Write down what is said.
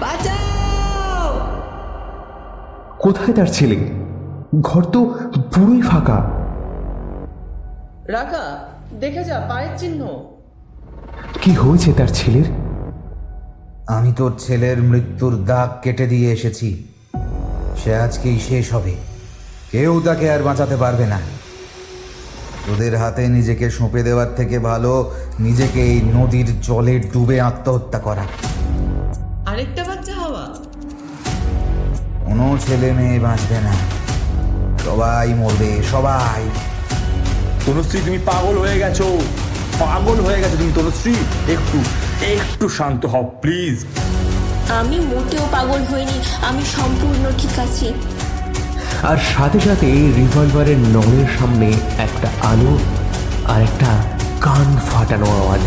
বাঁচাও! কোথায় তার ছেলে? ঘর তো পুরোই ফাঁকা। রাকা দেখে যা পায়ের চিহ্ন। কি হয়েছে তার ছেলের? আমি তোর ছেলের মৃত্যুর দাগ কেটে দিয়ে এসেছি। সে আজকেই শেষ হবে। কেউ তাকে আর বাঁচাতে পারবে না। তোদের হাতে নিজেকে সঁপে দেওয়ার থেকে ভালো নিজেকে এই নদীর জলে ডুবে আত্মহত্যা করা। আরেকটা বাচ্চা হওয়া? কোনো ছেলে মেয়ে বাঁচবে না। সবাই মরবে সবাই। তনুশ্রী তুমি পাগল হয়ে গেছো। পাগল হয়ে গেছো তুমি তনুশ্রী। একটু একটু শান্ত হও প্লিজ। আমি মোটেও পাগল হইনি আমি সম্পূর্ণ ঠিক আছি। আর সাথে সাথে রিভলভারের নলের সামনে একটা আলো আর একটা কান ফাটানো আওয়াজ।